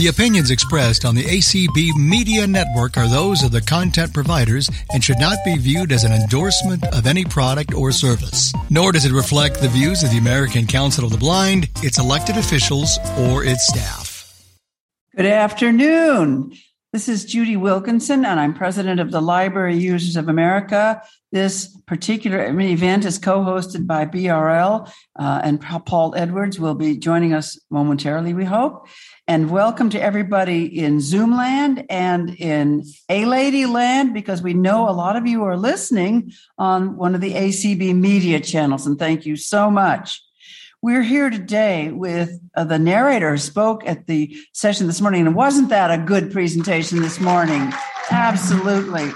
The opinions expressed on the ACB Media Network are those of the content providers and should not be viewed as an endorsement of any product or service. Nor does it reflect the views of the American Council of the Blind, its elected officials, or its staff. Good afternoon. This is Judy Wilkinson, and I'm president of the Library Users of America. This particular event is co hosted by BRL, uh, and Paul Edwards will be joining us momentarily, we hope. And welcome to everybody in Zoom land and in A Lady land, because we know a lot of you are listening on one of the ACB media channels. And thank you so much. We're here today with uh, the narrator who spoke at the session this morning. And wasn't that a good presentation this morning? Absolutely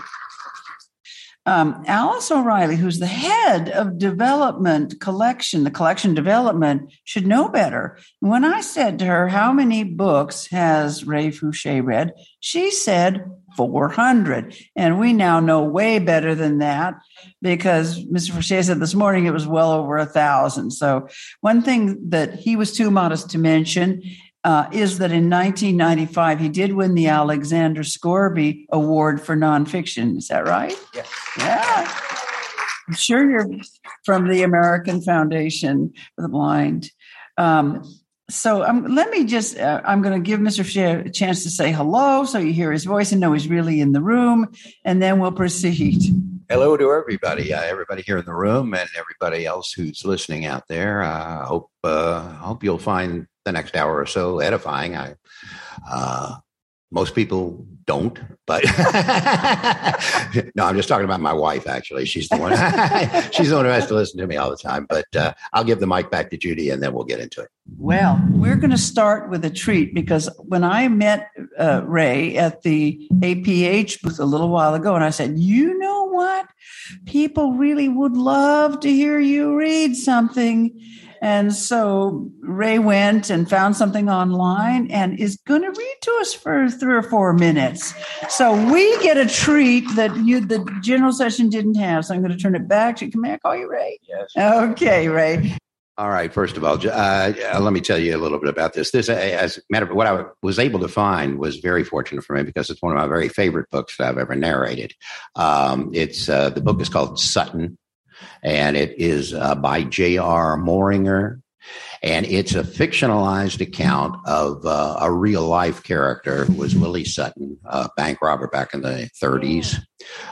um, Alice O'Reilly, who's the head of development collection, the collection development, should know better. When I said to her, How many books has Ray Foushee read? She said 400. And we now know way better than that because Mr. Foushee said this morning it was well over a thousand. So, one thing that he was too modest to mention uh, is that in 1995 he did win the Alexander Scourby Award for nonfiction. Is that right? Yeah. Yeah. I'm sure you're from the American Foundation for the Blind. Um, so um, let me just, uh, I'm going to give Mr. Foushee a chance to say hello so you hear his voice and know he's really in the room, and then we'll proceed. Hello to everybody, uh, everybody here in the room, and everybody else who's listening out there. I uh, hope uh, hope you'll find the next hour or so edifying. I uh, most people don't, but no, I'm just talking about my wife. Actually, she's the one. she's the one who has to listen to me all the time. But uh, I'll give the mic back to Judy, and then we'll get into it. Well, we're going to start with a treat because when I met uh, Ray at the APH booth a little while ago, and I said, "You know what? People really would love to hear you read something." And so Ray went and found something online and is going to read to us for three or four minutes. So we get a treat that you, the general session didn't have. So I'm going to turn it back to, can I call you Ray? Yes. Okay, Ray. All right. First of all, uh, let me tell you a little bit about this. This, as a matter of what I was able to find, was very fortunate for me because it's one of my very favorite books that I've ever narrated. Um, it's uh, the book is called Sutton, and it is uh, by J.R. Moehringer. And it's a fictionalized account of uh, a real life character who was Willie Sutton, a bank robber back in the 30s.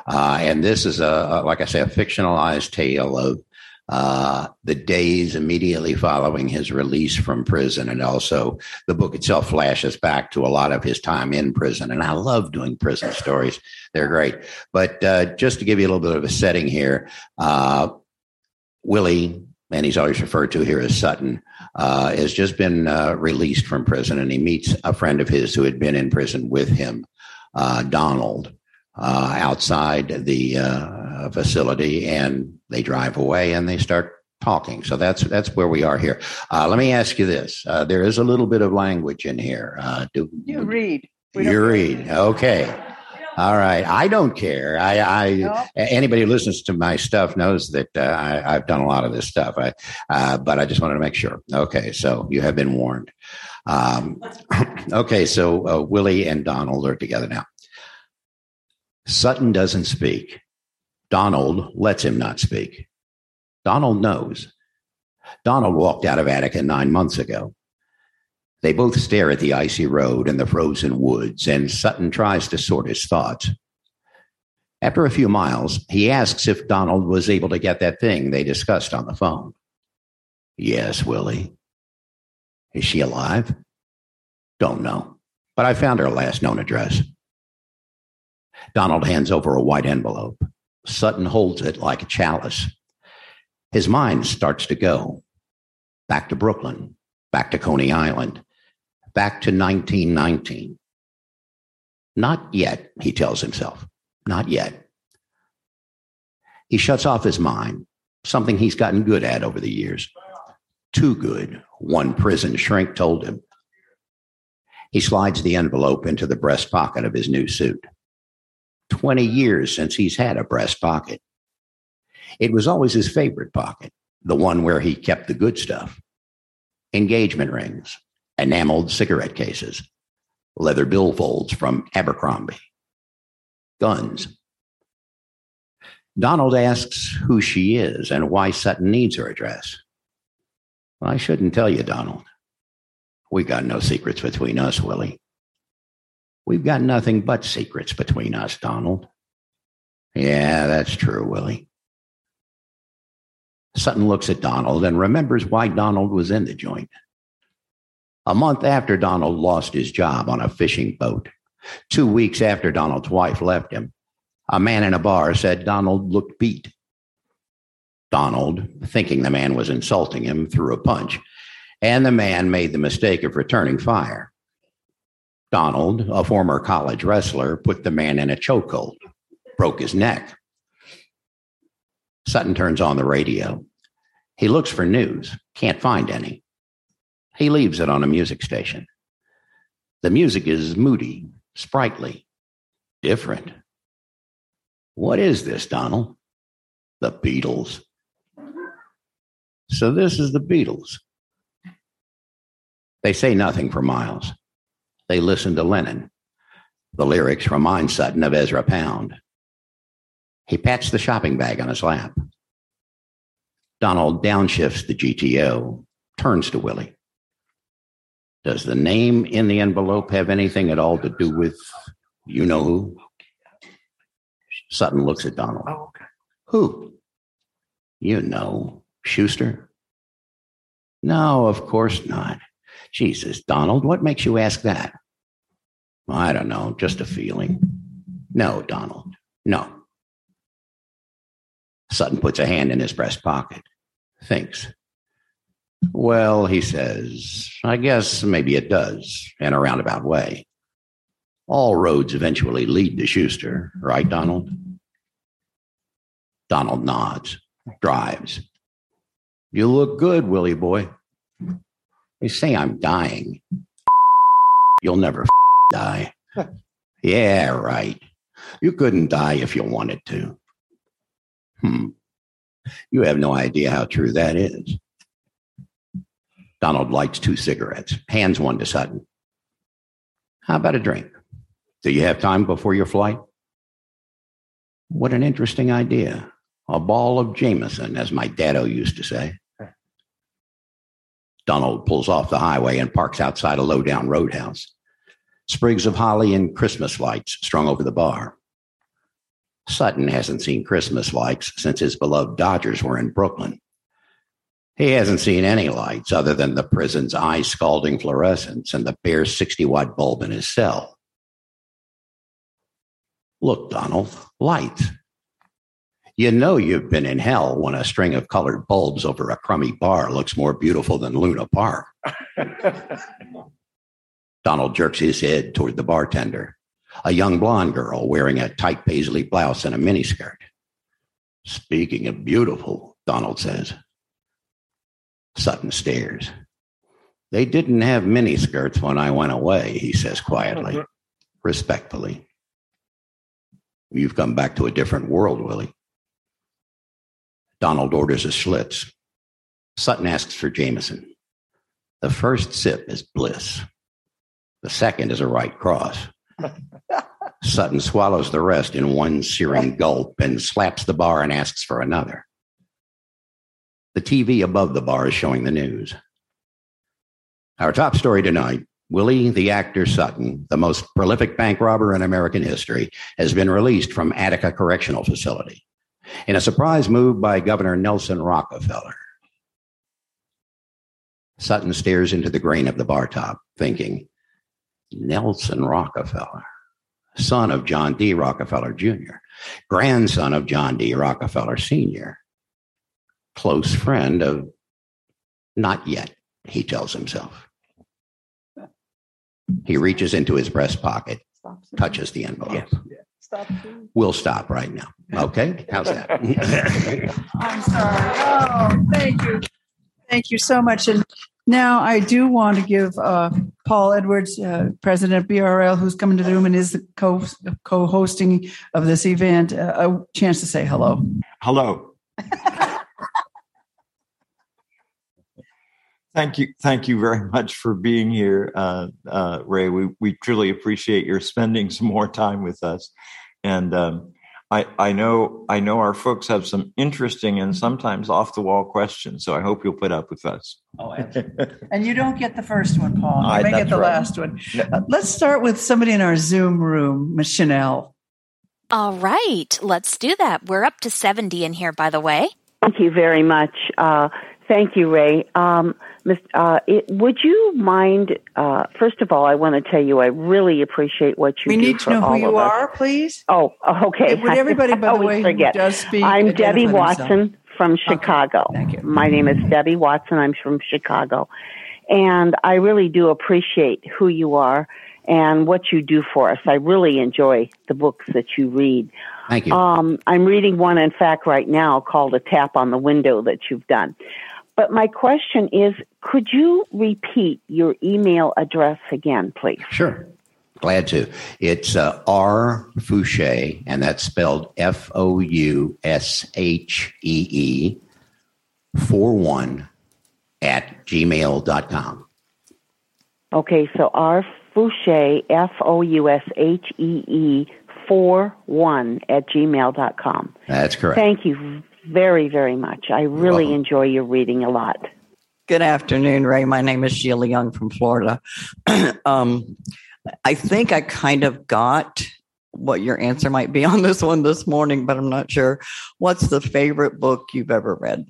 Uh, and this is a, like I say, a fictionalized tale of uh, the days immediately following his release from prison. And also, the book itself flashes back to a lot of his time in prison. And I love doing prison stories, they're great. But uh, just to give you a little bit of a setting here, uh, Willie, and he's always referred to here as Sutton, uh, has just been uh, released from prison. And he meets a friend of his who had been in prison with him, uh, Donald. outside the facility, and they drive away and they start talking. So that's that's where we are here. Uh, let me ask you this: uh, there is a little bit of language in here. Uh, do you read? You read? Okay. All right. I don't care. I, I no. anybody who listens to my stuff knows that uh, I, have done a lot of this stuff. I, uh, but I just wanted to make sure. Okay, so you have been warned. Um, okay, so uh, Willie and Donald are together now. Sutton doesn't speak. Donald lets him not speak. Donald knows. Donald walked out of Attica nine months ago. They both stare at the icy road and the frozen woods, and Sutton tries to sort his thoughts. After a few miles, he asks if Donald was able to get that thing they discussed on the phone. Yes, Willie. Is she alive? Don't know, but I found her last known address. Donald hands over a white envelope. Sutton holds it like a chalice. His mind starts to go back to Brooklyn, back to Coney Island, back to 1919. Not yet, he tells himself. Not yet. He shuts off his mind, something he's gotten good at over the years. Too good, one prison shrink told him. He slides the envelope into the breast pocket of his new suit. 20 years since he's had a breast pocket. It was always his favorite pocket, the one where he kept the good stuff engagement rings, enameled cigarette cases, leather billfolds from Abercrombie, guns. Donald asks who she is and why Sutton needs her address. Well, I shouldn't tell you, Donald. We got no secrets between us, Willie. We've got nothing but secrets between us, Donald. Yeah, that's true, Willie. Sutton looks at Donald and remembers why Donald was in the joint. A month after Donald lost his job on a fishing boat, two weeks after Donald's wife left him, a man in a bar said Donald looked beat. Donald, thinking the man was insulting him, threw a punch, and the man made the mistake of returning fire. Donald, a former college wrestler, put the man in a chokehold, broke his neck. Sutton turns on the radio. He looks for news, can't find any. He leaves it on a music station. The music is moody, sprightly, different. What is this, Donald? The Beatles. So this is the Beatles. They say nothing for miles. They listen to Lennon. The lyrics remind Sutton of Ezra Pound. He pats the shopping bag on his lap. Donald downshifts the GTO, turns to Willie. Does the name in the envelope have anything at all to do with you know who? Sutton looks at Donald. Oh, okay. Who? You know, Schuster? No, of course not. Jesus, Donald, what makes you ask that? I don't know, just a feeling. No, Donald, no. Sutton puts a hand in his breast pocket, thinks. Well, he says, I guess maybe it does, in a roundabout way. All roads eventually lead to Schuster, right, Donald? Donald nods, drives. You look good, Willie boy. They say I'm dying. You'll never die. yeah, right. You couldn't die if you wanted to. Hmm. You have no idea how true that is. Donald lights two cigarettes, hands one to Sutton. How about a drink? Do you have time before your flight? What an interesting idea. A ball of Jameson, as my daddo used to say. Donald pulls off the highway and parks outside a low down roadhouse. Sprigs of holly and Christmas lights strung over the bar. Sutton hasn't seen Christmas lights since his beloved Dodgers were in Brooklyn. He hasn't seen any lights other than the prison's eye scalding fluorescence and the bare 60 watt bulb in his cell. Look, Donald, lights. You know you've been in hell when a string of colored bulbs over a crummy bar looks more beautiful than Luna Park. Donald jerks his head toward the bartender, a young blonde girl wearing a tight paisley blouse and a miniskirt. Speaking of beautiful, Donald says. Sutton stares. They didn't have miniskirts when I went away, he says quietly, respectfully. You've come back to a different world, Willie. Donald orders a Schlitz. Sutton asks for Jameson. The first sip is bliss. The second is a right cross. Sutton swallows the rest in one searing gulp and slaps the bar and asks for another. The TV above the bar is showing the news. Our top story tonight Willie, the actor Sutton, the most prolific bank robber in American history, has been released from Attica Correctional Facility in a surprise move by Governor Nelson Rockefeller. Sutton stares into the grain of the bar top, thinking, Nelson Rockefeller, son of John D. Rockefeller Jr., grandson of John D. Rockefeller Sr., close friend of not yet, he tells himself. He reaches into his breast pocket, touches the envelope. Stop. We'll stop right now. Okay? How's that? I'm sorry. Oh, thank you. Thank you so much. And now I do want to give uh, Paul Edwards, uh, president of BRL, who's coming to the room and is the co co-hosting of this event, uh, a chance to say hello. Hello. Thank you, thank you very much for being here, uh, uh, Ray. We we truly appreciate your spending some more time with us, and um, I I know I know our folks have some interesting and sometimes off the wall questions. So I hope you'll put up with us. Oh, and you don't get the first one, Paul. You I- may get the right. last one. Uh, let's start with somebody in our Zoom room, Miss Chanel. All right, let's do that. We're up to 70 in here, by the way. Thank you very much. Uh, thank you, Ray. Um, Miss- uh, it, would you mind? Uh, first of all, I want to tell you I really appreciate what you We do need to for know who you of us. are, please. Oh, okay. Would everybody, by I the always way, who forget. does speak? I'm Debbie identify themselves? Watson from Chicago. thank you. My name is Debbie Watson. I'm from Chicago. And I really do appreciate who you are and what you do for us. I really enjoy the books that you read. Thank you. Um, I'm reading one, in fact, right now called A Tap on the Window that you've done. But my question is could you repeat your email address again, please? Sure. Glad to. It's uh, R Foushee, and that's spelled F O U S H E E 4 1 at gmail.com. Okay, so R Foushee, F O U S H E E, 4 1 at gmail dot com. That's correct. Thank you very, very much. I really welcome. enjoy your reading a lot. Good afternoon, Ray. My name is Sheila Young from Florida. um, I think I kind of got what your answer might be on this one this morning, but I'm not sure. What's the favorite book you've ever read?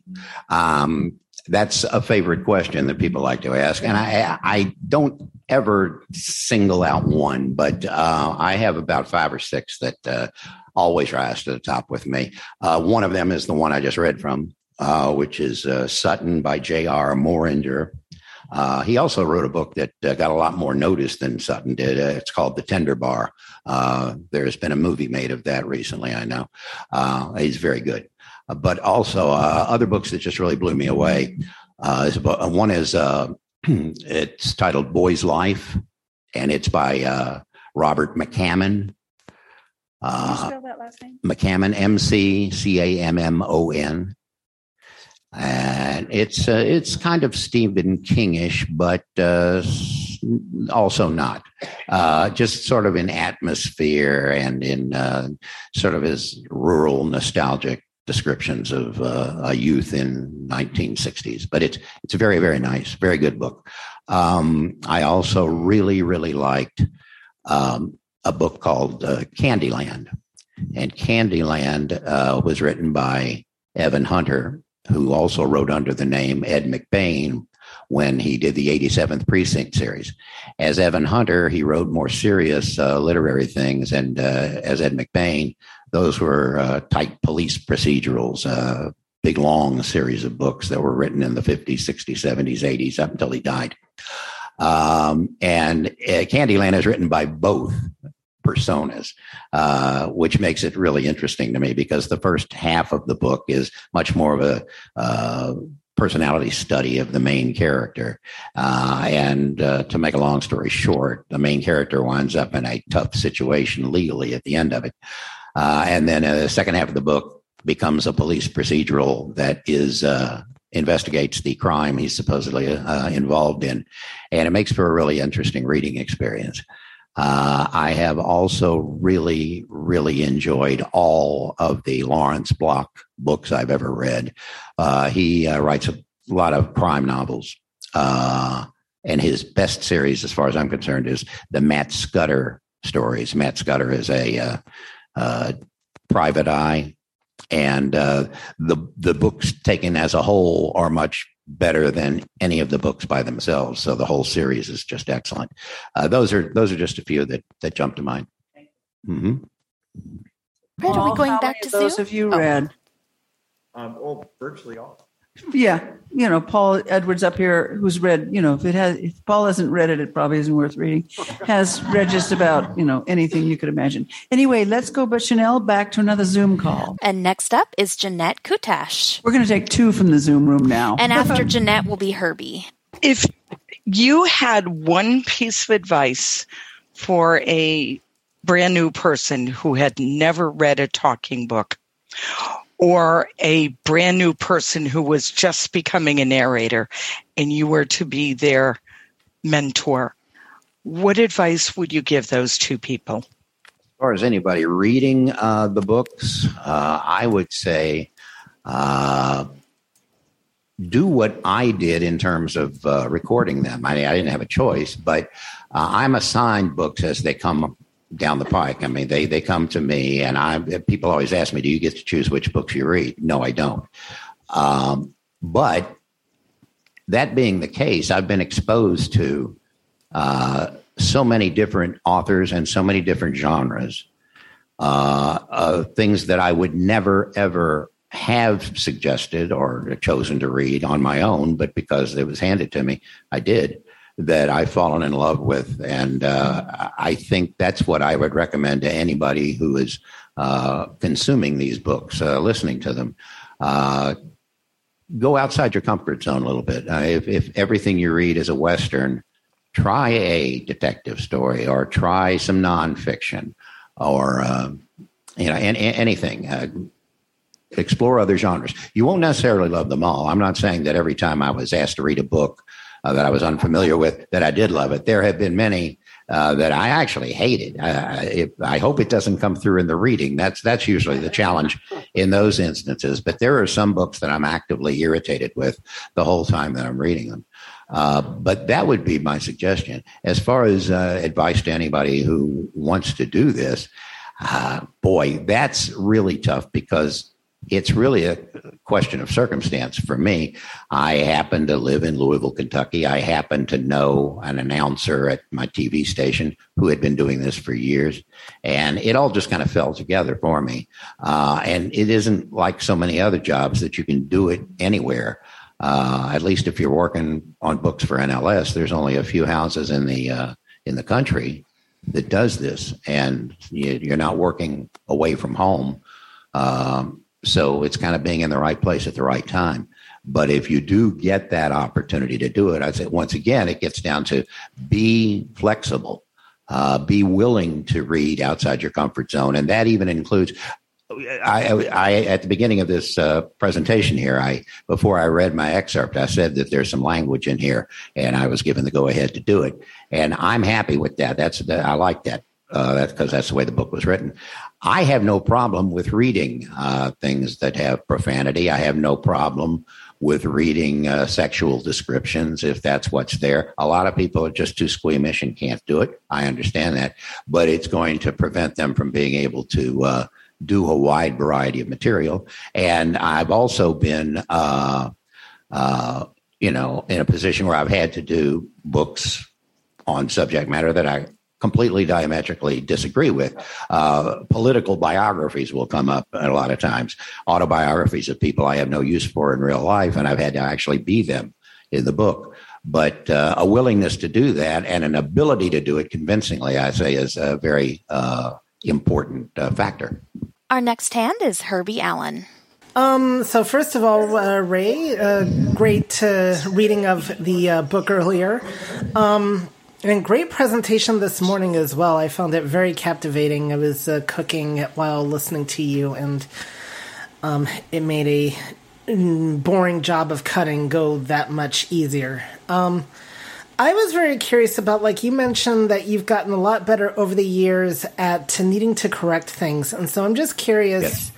Um, that's a favorite question that people like to ask, and I I don't ever single out one, but uh, I have about five or six that uh, always rise to the top with me. Uh, one of them is the one I just read from, uh, which is uh, Sutton by J.R. Moehringer. Uh, he also wrote a book that uh, got a lot more notice than Sutton did. Uh, it's called The Tender Bar. There's been a movie made of that recently, I know. He's very good. But also other books that just really blew me away. Is one is it's titled Boy's Life, and it's by Robert McCammon. Uh, that last name? McCammon, M C C A M M O N. And it's uh, it's kind of Stephen Kingish, but uh, also not. Uh, just sort of in atmosphere and in uh, sort of his rural nostalgic descriptions of uh, a youth in 1960s. But it's it's a very very nice, very good book. Um, I also really really liked um, a book called uh, Candyland, and Candyland uh, was written by Evan Hunter, who also wrote under the name Ed McBain when he did the 87th Precinct series. As Evan Hunter, he wrote more serious uh, literary things, and uh, as Ed McBain, those were uh, tight police procedurals, uh, big long series of books that were written in the 50s, 60s, 70s, 80s, up until he died. Um, and uh, Candyland is written by both personas, uh, which makes it really interesting to me because the first half of the book is much more of a uh, personality study of the main character. Uh, and uh, to make a long story short, the main character winds up in a tough situation legally at the end of it. Uh, and then uh, the second half of the book becomes a police procedural that is investigates the crime he's supposedly involved in, and it makes for a really interesting reading experience. Uh, I have also really, really enjoyed all of the Lawrence Block books I've ever read. Uh, he uh, writes a lot of crime novels. Uh, and his best series, as far as I'm concerned, is the Matt Scudder stories. Matt Scudder is a uh, private eye, and the the books taken as a whole are much better than any of the books by themselves. So the whole series is just excellent. Uh, those are those are just a few that that jump to mind. Mm-hmm. Red, are we going how back many to those Sue? have you Oh. read? Um, oh, virtually all. Yeah, you know, Paul Edwards up here, who's read, you know, if it has, if Paul hasn't read it, it probably isn't worth reading. Has read just about, you know, anything you could imagine. Anyway, let's go, but Chanel, back to another Zoom call. And next up is Jeanette Kutash. We're going to take two from the Zoom room now. And after Jeanette will be Herbie. if you had one piece of advice for a brand new person who had never read a talking book or a brand new person who was just becoming a narrator and you were to be their mentor, what advice would you give those two people? As far as anybody reading uh, the books, uh, I would say uh, do what I did in terms of uh, recording them. I, I, didn't have a choice, but uh, I'm assigned books as they come down the pike. I mean, they they come to me, and I people always ask me, "Do you get to choose which books you read?" No, I don't. Um, but that being the case, I've been exposed to uh, so many different authors and so many different genres, uh, things that I would never ever have suggested or chosen to read on my own, but because it was handed to me, I did that I've fallen in love with. And uh, I think that's what I would recommend to anybody who is uh, consuming these books, uh, listening to them. Uh, go outside your comfort zone a little bit. Uh, if, if everything you read is a Western, try a detective story or try some nonfiction or, um, you know, any, anything uh, explore other genres. You won't necessarily love them all. I'm not saying that every time I was asked to read a book uh, that I was unfamiliar with that I did love it. There have been many uh, that I actually hated. Uh, it, I hope it doesn't come through in the reading. That's that's usually the challenge in those instances. But there are some books that I'm actively irritated with the whole time that I'm reading them. Uh, but that would be my suggestion. As far as uh, advice to anybody who wants to do this, uh, boy, that's really tough because it's really a question of circumstance for me. I happen to live in Louisville, Kentucky. I happen to know an announcer at my TV station who had been doing this for years. And it all just kind of fell together for me. Uh, and it isn't like so many other jobs that you can do it anywhere. Uh, at least if you're working on books for NLS, there's only a few houses in the uh, in the country that does this, and you, are not working away from home. Um, so it's kind of being in the right place at the right time. But if you do get that opportunity to do it, I say once again, it gets down to be flexible, uh, be willing to read outside your comfort zone, and that even includes. I, I, at the beginning of this uh, presentation here, I before I read my excerpt, I said that there's some language in here, and I was given the go ahead to do it, and I'm happy with that. That's the, I like that. Uh, that's because that's the way the book was written. I have no problem with reading uh, things that have profanity. I have no problem with reading uh, sexual descriptions if that's what's there. A lot of people are just too squeamish and can't do it. I understand that, but it's going to prevent them from being able to uh, do a wide variety of material. And I've also been, uh, uh, you know, in a position where I've had to do books on subject matter that I completely diametrically disagree with. Uh, political biographies will come up a lot of times, autobiographies of people I have no use for in real life, and I've had to actually be them in the book. But uh, a willingness to do that and an ability to do it convincingly, I say, is a very uh, important uh, factor. Our next hand is Herbie Allen. Um, so first of all, uh, Ray, uh, great uh, reading of the uh, book earlier. Um, and great presentation this morning as well. I found it very captivating. I was uh, cooking while listening to you, and um, it made a mm, boring job of cutting go that much easier. Um, I was very curious about, like you mentioned, that you've gotten a lot better over the years at needing to correct things, and so I'm just curious. Yes.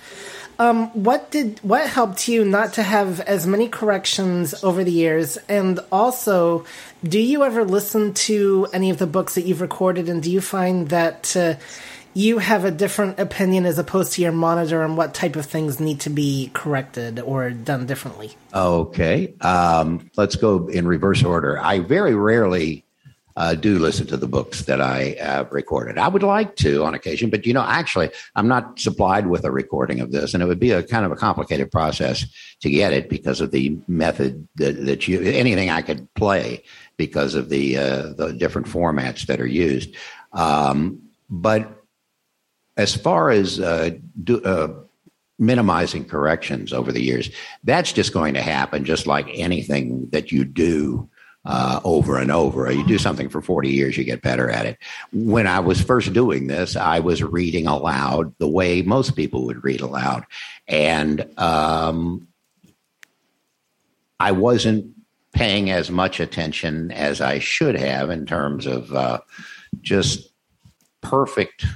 Um, what did what helped you not to have as many corrections over the years, and also do you ever listen to any of the books that you've recorded, and do you find that uh, you have a different opinion as opposed to your monitor on what type of things need to be corrected or done differently? Okay, um, let's go in reverse order. I very rarely uh, do listen to the books that I have recorded. I would like to on occasion, but you know, actually, I'm not supplied with a recording of this, and it would be a kind of a complicated process to get it because of the method that, that you anything I could play because of the uh, the different formats that are used. Um, but as far as uh, do, uh, minimizing corrections over the years, that's just going to happen, just like anything that you do. Uh, over and over. You do something for 40 years, you get better at it. When I was first doing this, I was reading aloud the way most people would read aloud. And um, I wasn't paying as much attention as I should have in terms of uh, just perfect.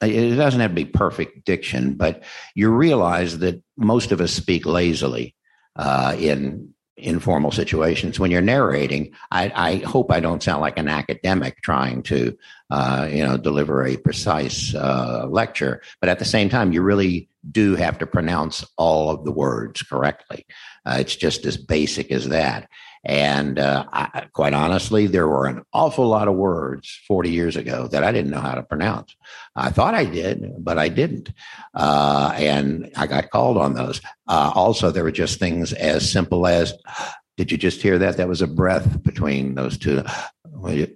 It doesn't have to be perfect diction, but you realize that most of us speak lazily uh, in informal situations. When you're narrating, I, I, hope I don't sound like an academic trying to, uh, you know, deliver a precise uh, lecture. But at the same time, you really do have to pronounce all of the words correctly. Uh, it's just as basic as that. And uh, I, quite honestly, there were an awful lot of words 40 years ago that I didn't know how to pronounce. I thought I did, but I didn't. Uh, and I got called on those. Uh, also, there were just things as simple as, did you just hear that? That was a breath between those two.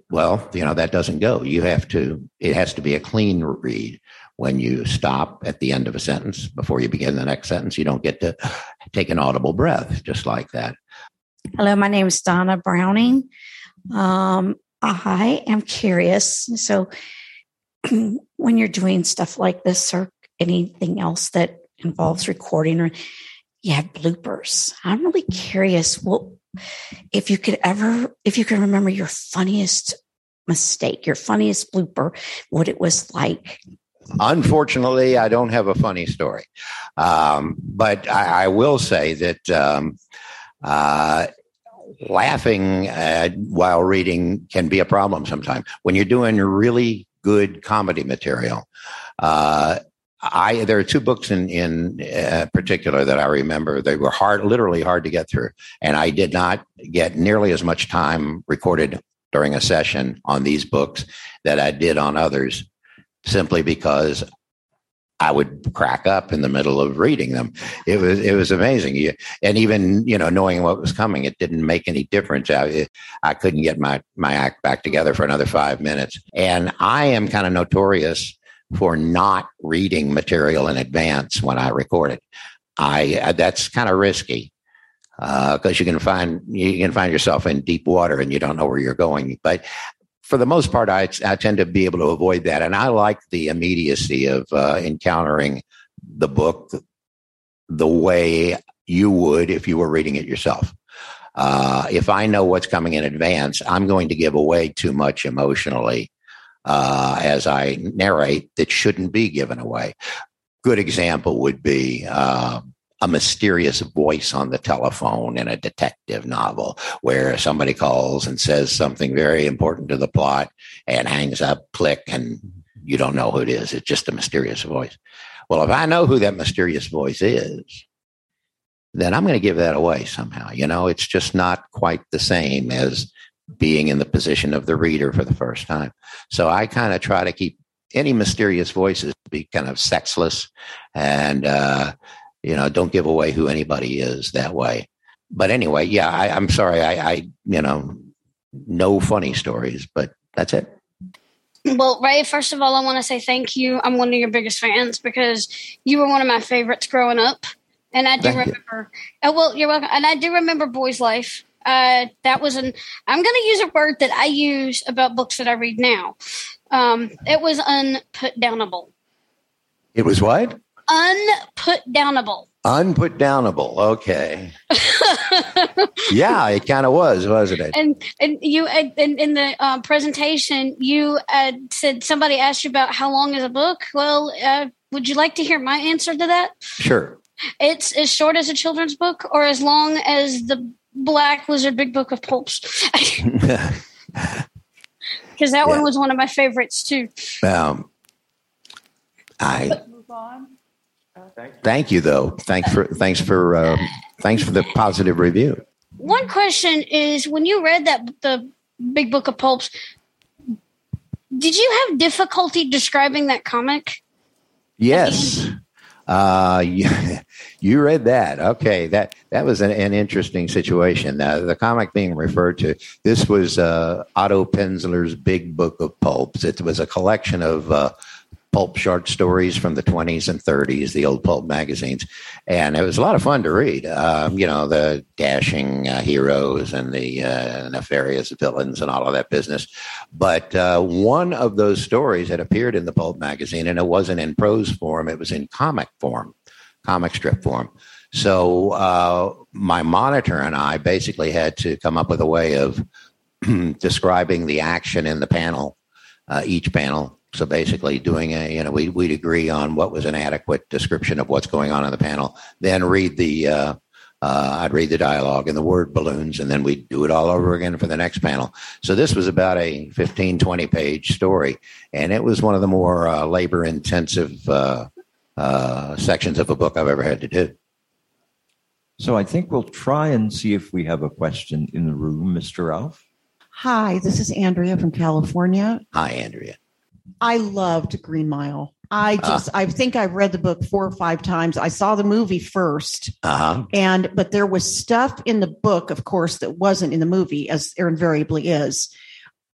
Well, you know, that doesn't go. You have to, it has to be a clean read when you stop at the end of a sentence before you begin the next sentence. You don't get to take an audible breath just like that. Hello, my name is Donna Browning. Um, I am curious. So, when you're doing stuff like this or anything else that involves recording, or you have bloopers, I'm really curious. Well, if you could ever, if you can remember your funniest mistake, your funniest blooper, what it was like. Unfortunately, I don't have a funny story, um, but I, I, will say that. Um, uh, laughing uh, while reading can be a problem sometimes. When you're doing really good comedy material, uh, I there are two books in in uh, particular that I remember. They were hard, literally hard to get through, and I did not get nearly as much time recorded during a session on these books that I did on others, simply because I would crack up in the middle of reading them. It was it was amazing. and even you know knowing what was coming, it didn't make any difference. I, I couldn't get my my act back together for another five minutes. And I am kind of notorious for not reading material in advance when I record it. I that's kind of risky because uh, you can find you can find yourself in deep water and you don't know where you're going. But for the most part, I, I tend to be able to avoid that. And I like the immediacy of uh, encountering the book the way you would if you were reading it yourself. Uh, if I know what's coming in advance, I'm going to give away too much emotionally uh, as I narrate that shouldn't be given away. Good example would be um, a mysterious voice on the telephone in a detective novel where somebody calls and says something very important to the plot and hangs up, click, and you don't know who it is. It's just a mysterious voice. Well, if I know who that mysterious voice is, then I'm going to give that away somehow. You know, it's just not quite the same as being in the position of the reader for the first time. So I kind of try to keep any mysterious voices be kind of sexless and uh, you know, don't give away who anybody is that way. But anyway, yeah, I, am sorry. I, I, you know, no funny stories, but that's it. Well, Ray, first of all, I want to say thank you. I'm one of your biggest fans because you were one of my favorites growing up. And I do thank remember, you. oh, well, you're welcome. And I do remember Boy's Life. Uh, that was an, I'm going to use a word that I use about books that I read now. Um, it was unputdownable. It was what? Unputdownable. Unputdownable. Okay. yeah, it kind of was, wasn't it? And and you in, in the um, presentation, you uh, said somebody asked you about how long is a book. Well, uh, would you like to hear my answer to that? Sure. It's as short as a children's book, or as long as the Black Lizard Big Book of Pulps. Because that yeah. one was one of my favorites too. Um, I. But move on. Thank you, though. Thanks for thanks for uh, thanks for the positive review. One question is: when you read that the Big Book of Pulps, did you have difficulty describing that comic? Yes. Uh, you, you, read that. Okay. That, that was an, an interesting situation. Uh, the comic being referred to, this was, uh, Otto Penzler's Big Book of Pulps. It was a collection of, uh, pulp short stories from the 20s and 30s, the old pulp magazines. And it was a lot of fun to read. Um, you know, the dashing uh, heroes and the uh, nefarious villains and all of that business. But uh, one of those stories had appeared in the pulp magazine, and it wasn't in prose form, it was in comic form, comic strip form. So uh, my monitor and I basically had to come up with a way of describing the action in the panel, uh, each panel. So basically, doing a you know we we'd agree on what was an adequate description of what's going on in the panel, then read the uh, uh, I'd read the dialogue and the word balloons, and then we'd do it all over again for the next panel. So this was about a 15, 20 page story, and it was one of the more uh, labor intensive uh, uh, sections of a book I've ever had to do. So I think we'll try and see if we have a question in the room, Mr. Ralph. Hi, this is Andrea from California. Hi, Andrea. I loved Green Mile. I just, uh, I think I've read the book four or five times. I saw the movie 1st uh-huh. and but there was stuff in the book, of course, that wasn't in the movie, as there invariably is.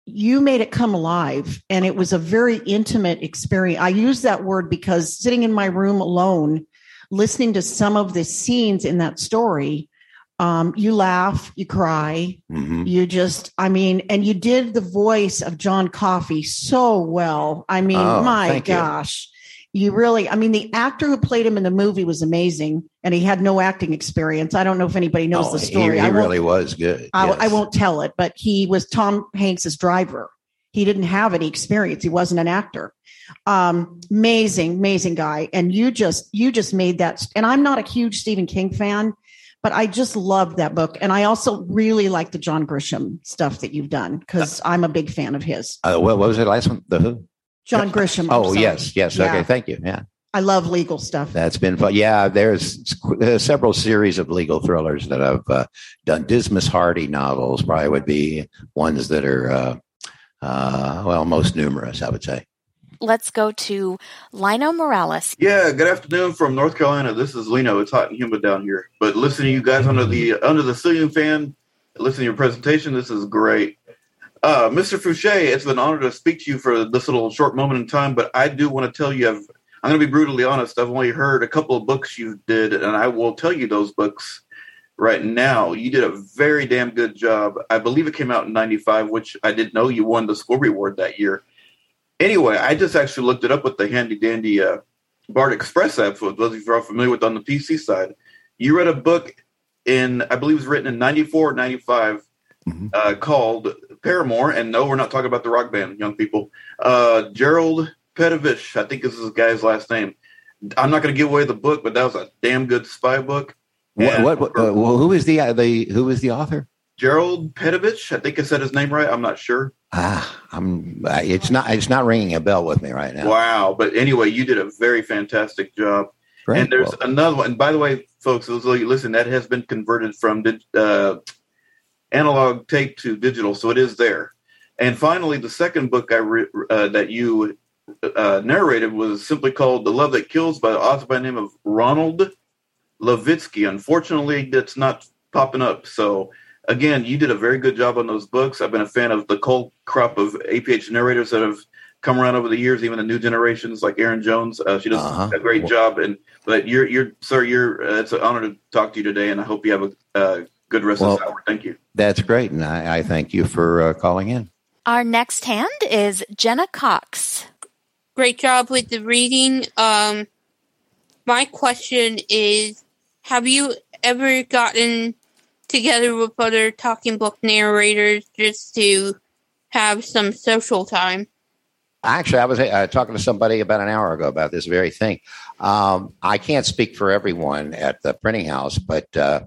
You made it come alive, and it was a very intimate experience. I use that word because sitting in my room alone, listening to some of the scenes in that story, um, you laugh, you cry, mm-hmm. you just, I mean, and you did the voice of John Coffey so well. I mean, oh, my gosh. You. you really, I mean, the actor who played him in the movie was amazing, and he had no acting experience. I don't know if anybody knows oh, the story. He, he really was good. I, yes. I won't tell it, but he was Tom Hanks's driver. He didn't have any experience. He wasn't an actor. Um, amazing, amazing guy. And you just, you just made that. And I'm not a huge Stephen King fan but I just love that book. And I also really like the John Grisham stuff that you've done because I'm a big fan of his. Uh, what, what was the last one? The who? John Grisham. oh, yes. Yes. Yeah. Okay. Thank you. Yeah. I love legal stuff. That's been fun. Yeah, there's uh, several series of legal thrillers that I've uh, done. Dismas Hardy novels probably would be ones that are, uh, uh well, most numerous, I would say let's go to Lino Morales. Yeah, good afternoon from North Carolina. This is Lino. It's hot and humid down here. But listening to you guys under the under the ceiling fan, listening to your presentation, this is great. Uh, Mr. Foushee, it's an honor to speak to you for this little short moment in time, but I do want to tell you, I've, I'm going to be brutally honest. I've only heard a couple of books you did, and I will tell you those books right now. You did a very damn good job. I believe it came out in 95, which I didn't know you won the Scourby Award that year anyway, I just actually looked it up with the handy dandy uh, Bard Express app. For those of you are familiar with on the PC side, you read a book in I believe it was written in 94 95 mm-hmm. uh, called Paramour. And no, we're not talking about the rock band, young people. Uh, Gerald Petievich, I think this is this guy's last name. I'm not going to give away the book, but that was a damn good spy book. What? what, what uh, well, who is the uh, the who is the author? Gerald Petievich. I think I said his name right. I'm not sure. Ah, I'm. It's not. It's not ringing a bell with me right now. Wow. But anyway, you did a very fantastic job. Great. And there's well, another one. And by the way, folks, those of you listen, that has been converted from uh, analog tape to digital, so it is there. And finally, the second book I re- uh, that you uh, narrated was simply called "The Love That Kills" by the author by the name of Ronald Levitsky. Unfortunately, that's not popping up. So again, you did a very good job on those books. I've been a fan of the cold crop of APH narrators that have come around over the years, even the new generations like Erin Jones. Uh, she does uh-huh. a great job. And but you're you're sir, you're uh, it's an honor to talk to you today, and I hope you have a uh, good rest well, of the hour. Thank you. That's great, and I, I thank you for uh, calling in. Our next hand is Jenna Cox. Great job with the reading. Um, my question is: Have you ever gotten together with other talking book narrators just to have some social time. Actually, I was uh, talking to somebody about an hour ago about this very thing. Um, I can't speak for everyone at the printing house, but uh,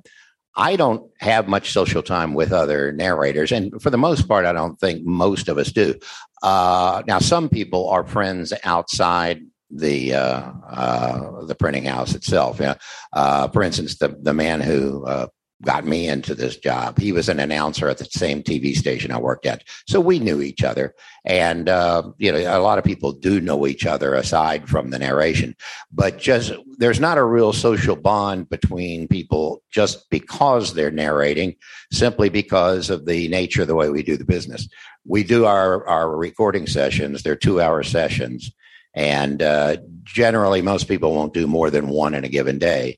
I don't have much social time with other narrators. And for the most part, I don't think most of us do. Uh, now, some people are friends outside the uh, uh, the printing house itself. Yeah. Uh, for instance, the the man who uh, got me into this job. He was an announcer at the same TV station I worked at. So we knew each other. And, uh, you know, a lot of people do know each other aside from the narration, but just there's not a real social bond between people just because they're narrating, simply because of the nature of the way we do the business. We do our, our recording sessions, they're two hour sessions. And uh, generally, most people won't do more than one in a given day.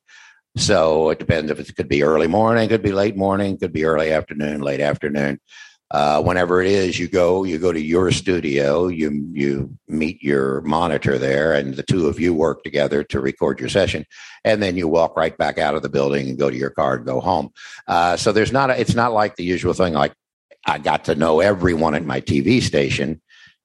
So it depends if it could be early morning, could be late morning, could be early afternoon, late afternoon. uh, whenever it is you go you go to your studio you you meet your monitor there and the two of you work together to record your session and then you walk right back out of the building and go to your car and go home uh, so there's not a, it's not like the usual thing like i got to know everyone at my tv station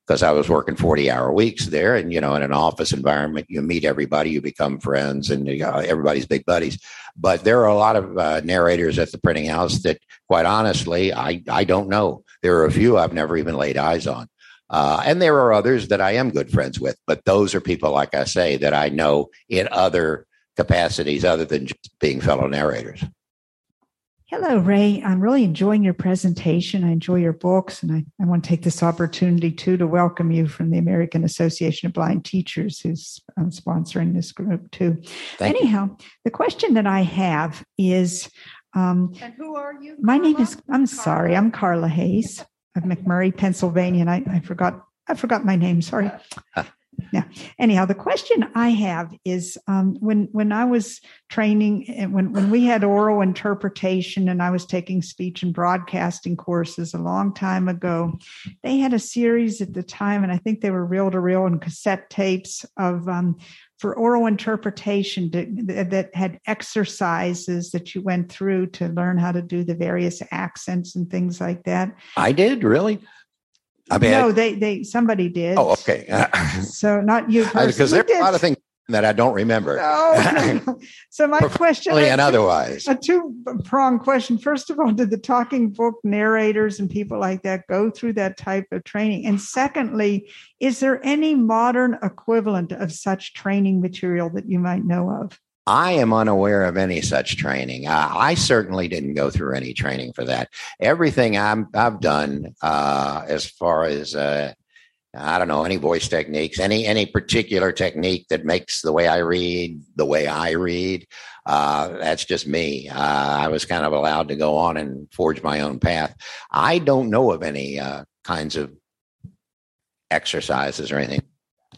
because I was working 40 hour weeks there. And, you know, in an office environment, you meet everybody, you become friends, and you know, everybody's big buddies. But there are a lot of uh, narrators at the printing house that, quite honestly, I, I don't know. There are a few I've never even laid eyes on. Uh, and there are others that I am good friends with. But those are people, like I say, that I know in other capacities other than just being fellow narrators. Hello, Ray. I'm really enjoying your presentation. I enjoy your books, and I, I want to take this opportunity too to welcome you from the American Association of Blind Teachers, who's um, sponsoring this group too. Thank Anyhow, you. the question that I have is um, And who are you? Carla? My name is, I'm Carla. sorry, I'm Carla Hayes of McMurray, Pennsylvania, and I, I forgot. I forgot my name. Sorry. Yeah. Anyhow, the question I have is um, when when I was training, eh, when when we had oral interpretation, and I was taking speech and broadcasting courses a long time ago, they had a series at the time, and I think they were reel to reel and cassette tapes of um, for oral interpretation to, that had exercises that you went through to learn how to do the various accents and things like that. I did really. I mean, no, I, they they somebody did. Oh, okay. so not you because there are a lot of things that I don't remember. No. so my question, and otherwise, a two prong question. First of all, did the talking book narrators and people like that go through that type of training? And secondly, is there any modern equivalent of such training material that you might know of? I am unaware of any such training. I certainly didn't go through any training for that. Everything i have done, uh, as far as uh, I don't know any voice techniques, any any particular technique that makes the way I read the way I read. Uh, that's just me. Uh, I was kind of allowed to go on and forge my own path. I don't know of any uh, kinds of exercises or anything.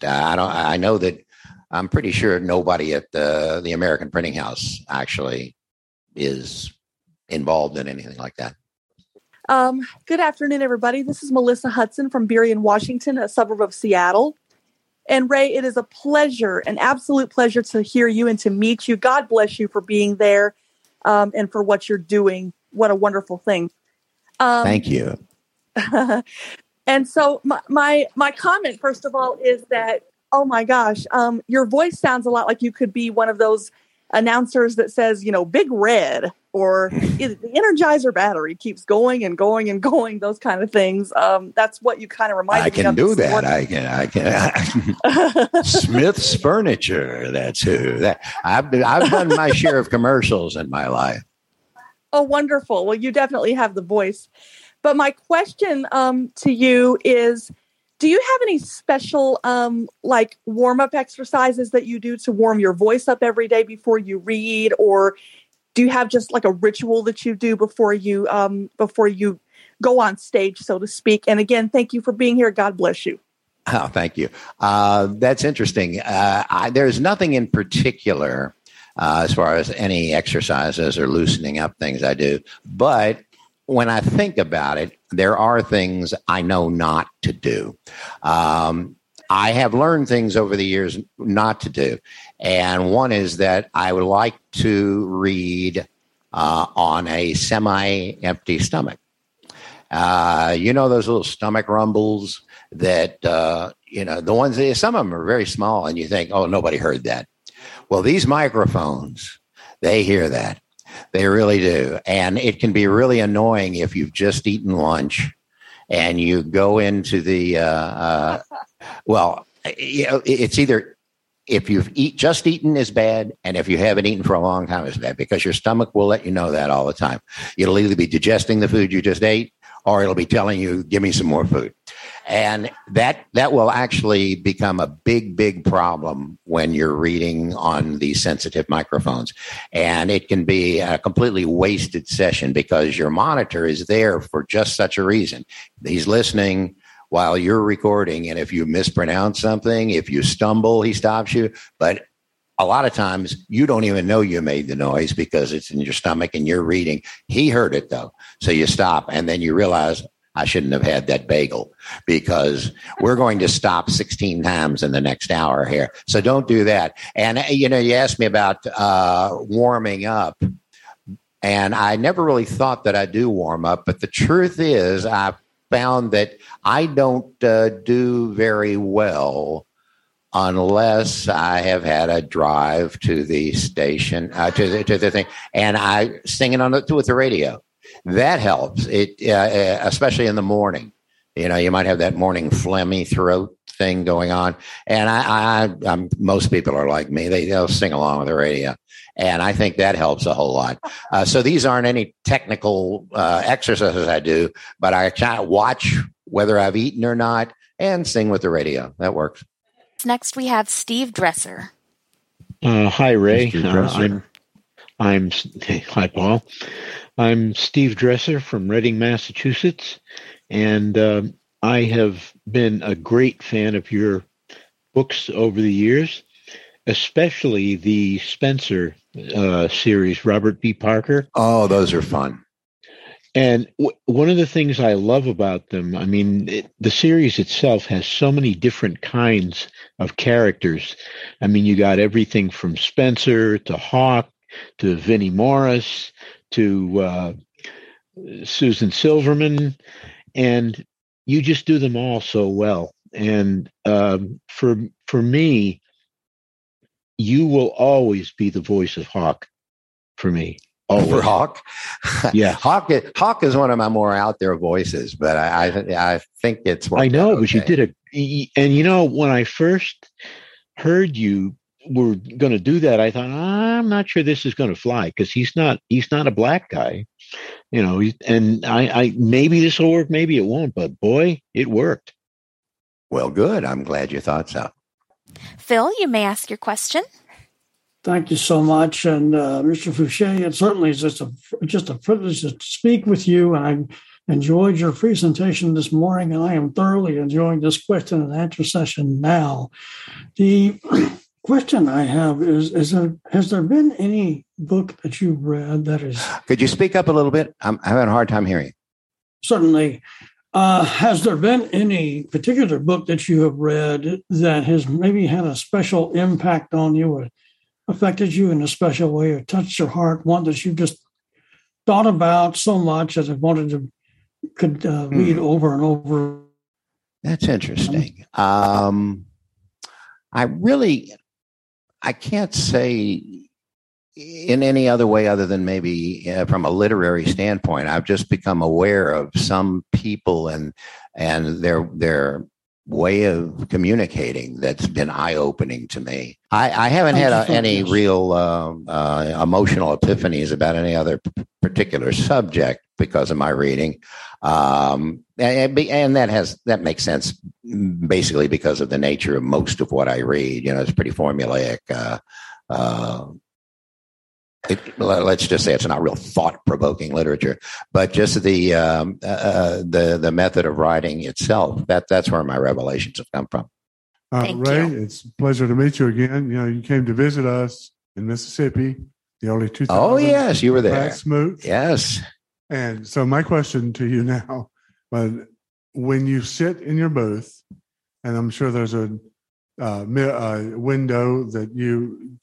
I don't. I know that I'm pretty sure nobody at the the American Printing House actually is involved in anything like that. Um, good afternoon, everybody. This is Melissa Hudson from Burien, Washington, a suburb of Seattle. And Ray, it is a pleasure, an absolute pleasure to hear you and to meet you. God bless you for being there um, and for what you're doing. What a wonderful thing. Um, Thank you. and so my, my my comment, first of all, is that Oh my gosh. Um, your voice sounds a lot like you could be one of those announcers that says, you know, big red or the Energizer battery keeps going and going and going, those kind of things. Um, that's what you kind of remind me of. I can do that. I can, I can. Smith's Furniture. That's who that I've, I've done my share of commercials in my life. Oh, wonderful. Well, you definitely have the voice. But my question um, to you is do you have any special um, like warm up exercises that you do to warm your voice up every day before you read, or do you have just like a ritual that you do before you um, before you go on stage, so to speak? And again, thank you for being here. God bless you. Oh, thank you. Uh, that's interesting. Uh, I, there's nothing in particular uh, as far as any exercises or loosening up things I do, but when I think about it, there are things I know not to do. Um, I have learned things over the years not to do. And one is that I would like to read uh, on a semi empty stomach. Uh, you know, those little stomach rumbles that, uh, you know, the ones, some of them are very small and you think, oh, nobody heard that. Well, these microphones, they hear that. They really do. And it can be really annoying if you've just eaten lunch and you go into the, uh, uh, well, it's either if you've eat, just eaten is bad, and if you haven't eaten for a long time is bad because your stomach will let you know that all the time. It'll either be digesting the food you just ate, or it'll be telling you, "Give me some more food." And that that will actually become a big big problem when you're reading on these sensitive microphones. And it can be a completely wasted session because your monitor is there for just such a reason. He's listening while you're recording and if you mispronounce something if you stumble he stops you. But a lot of times you don't even know you made the noise because it's in your stomach and you're reading. He heard it though. So you stop and then you realize I shouldn't have had that bagel because we're going to stop 16 times in the next hour here. So don't do that. And, uh, you know, you asked me about uh, warming up. And I never really thought that I do warm up. But the truth is, I found that I don't uh, do very well unless I have had a drive to the station, uh, to, the, to the thing, and I sing it on the, with the radio that helps. It uh, uh, especially in the morning. You know, you might have that morning phlegmy throat thing going on, and I, I I'm, most people are like me; they, they'll sing along with the radio, and I think that helps a whole lot. Uh, so these aren't any technical uh, exercises I do, but I try to watch whether I've eaten or not, and sing with the radio. That works. Next, we have Steve Dresser. Uh, hi, Ray. Uh, I'm I'm hi, Paul. I'm Steve Dresser from Reading, Massachusetts, and uh, I have been a great fan of your books over the years, especially the Spenser uh, series, Robert B. Parker. Oh, those are fun. And w- one of the things I love about them, I mean, it, the series itself has so many different kinds of characters. I mean, you got everything from Spenser to Hawk to Vinnie Morris to uh, Susan Silverman, and you just do them all so well. And um, for for me, you will always be the voice of Hawk for me. Always. For Hawk, yeah, Hawk. Hawk is one of my more out there voices, but I I, I think it's. I know, okay. but you did a, and you know when I first heard you were going to do that, I thought I'm not sure this is going to fly because he's not he's not a black guy, you know. And I, I maybe this will work, maybe it won't, but boy, it worked. Well, good. I'm glad you thought so. Phil, you may ask your question. Thank you so much, and uh, Mr. Foushee. It certainly is just a just a privilege to speak with you, and I enjoyed your presentation this morning, and I am thoroughly enjoying this question and answer session now. The question I have is: Is there has there been any book that you've read that is? Could you speak up a little bit? I'm having a hard time hearing. Certainly. Uh, has there been any particular book that you have read that has maybe had a special impact on you or affected you in a special way or touched your heart? One that you just thought about so much that I wanted to could uh, read hmm. over and over. That's interesting. Um, I really I can't say in any other way other than maybe uh, from a literary standpoint. I've just become aware of some people and and their their way of communicating that's been eye opening to me. I, I haven't had a, any real uh, uh, emotional epiphanies about any other p- particular subject because of my reading, um, and, and, that has that makes sense basically because of the nature of most of what I read. You know, it's pretty formulaic. Uh, uh it, let's just say it's not real thought provoking literature, but just the um, uh, uh, the the method of writing itself. That that's where my revelations have come from. Uh, Ray, you. it's a pleasure to meet you again. You know, you came to visit us in Mississippi the early 2000s. Oh yes, you were there. Smoot. Yes. And so my question to you now, but when you sit in your booth, and I'm sure there's a uh, window that you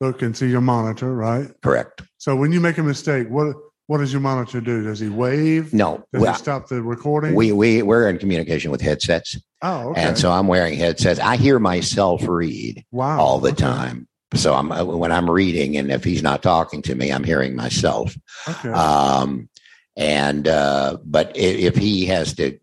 look and see your monitor, right? Correct. So when you make a mistake, what what does your monitor do? Does he wave? No. Does well, he stop the recording? We we we're in communication with headsets. Oh, okay. And so I'm wearing headsets. I hear myself read wow. all the okay. time. So I'm uh, when I'm reading, and if he's not talking to me, I'm hearing myself. Okay. Um, and uh, but if, if he has to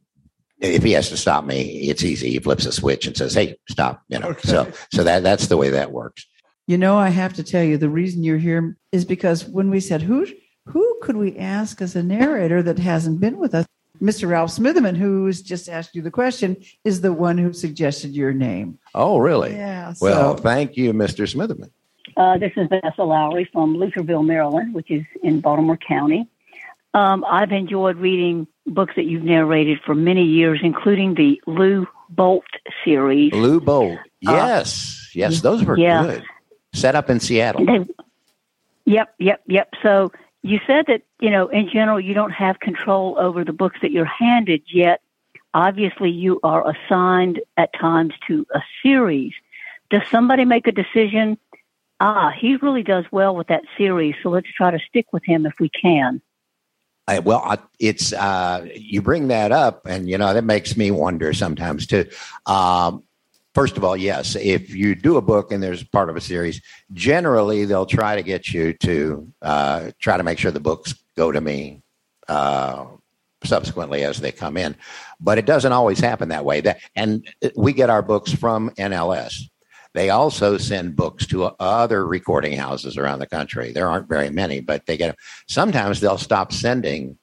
if he has to stop me, it's easy. He flips a switch and says, "Hey, stop!" You know. Okay. So so that that's the way that works. You know, I have to tell you, the reason you're here is because when we said, who, who could we ask as a narrator that hasn't been with us? Mr. Ralph Smitherman, who's just asked you the question, is the one who suggested your name. Oh, really? Yeah. Well, so. thank you, Mr. Smitherman. Uh, this is Vanessa Lowry from Lutherville, Maryland, which is in Baltimore County. Um, I've enjoyed reading books that you've narrated for many years, including the Lou Boldt series. Lou Boldt. Yes. Uh, yes, those were yeah. good set up in Seattle. They, yep, yep, yep. So you said that, you know, in general, you don't have control over the books that you're handed, yet obviously you are assigned at times to a series. Does somebody make a decision? Ah, he really does well with that series, so let's try to stick with him if we can. I, well, I, it's uh, you bring that up, and you know that makes me wonder sometimes too. Um, first of all, yes, if you do a book and there's part of a series, generally they'll try to get you to uh, try to make sure the books go to me uh, subsequently as they come in. But it doesn't always happen that way. That and we get our books from NLS. They also send books to other recording houses around the country. There aren't very many, but they get them. Sometimes they'll stop sending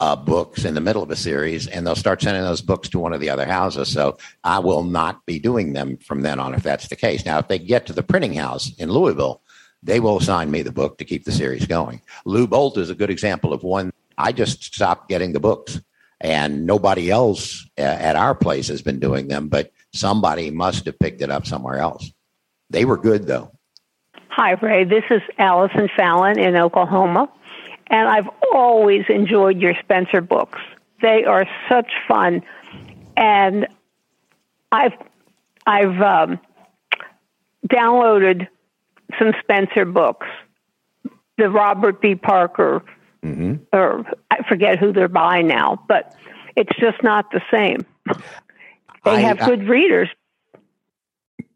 uh, books in the middle of a series, and they'll start sending those books to one of the other houses. So I will not be doing them from then on if that's the case. Now, if they get to the printing house in Louisville, they will assign me the book to keep the series going. Lou Boldt is a good example of one. I just stopped getting the books, and nobody else uh, at our place has been doing them, but somebody must have picked it up somewhere else. They were good, though. Hi, Ray. This is Allison Fallon in Oklahoma and I've always enjoyed your Spenser books. They are such fun, and I've I've um, downloaded some Spenser books, the Robert B. Parker, mm-hmm. or I forget who they're by now, but it's just not the same. They I- have I- good readers,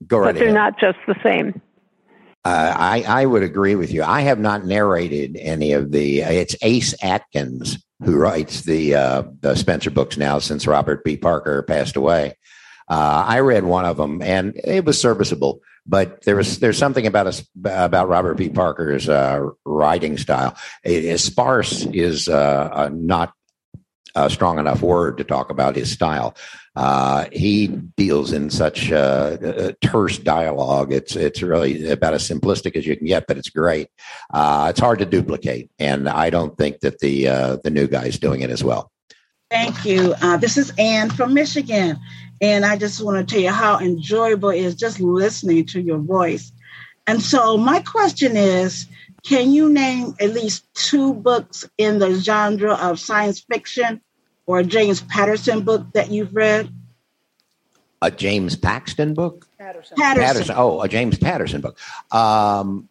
Go right but they're not just the same. Uh, I, I would agree with you. I have not narrated any of the. It's Ace Atkins who writes the uh, the Spenser books now since Robert B. Parker passed away. Uh, I read one of them and it was serviceable, but there was there's something about us about Robert B. Parker's uh, writing style. It is sparse is uh, not a strong enough word to talk about his style. Uh, he deals in such uh, uh, terse dialogue. It's it's really about as simplistic as you can get, but it's great. Uh, it's hard to duplicate, and I don't think that the uh, the new guy's doing it as well. Thank you. Uh, this is Anne from Michigan. And I just want to tell you how enjoyable it is just listening to your voice. And so, my question is can you name at least two books in the genre of science fiction or a James Patterson book that you've read? A James Paxton book. Patterson. Patterson. Oh, a James Patterson book. Um,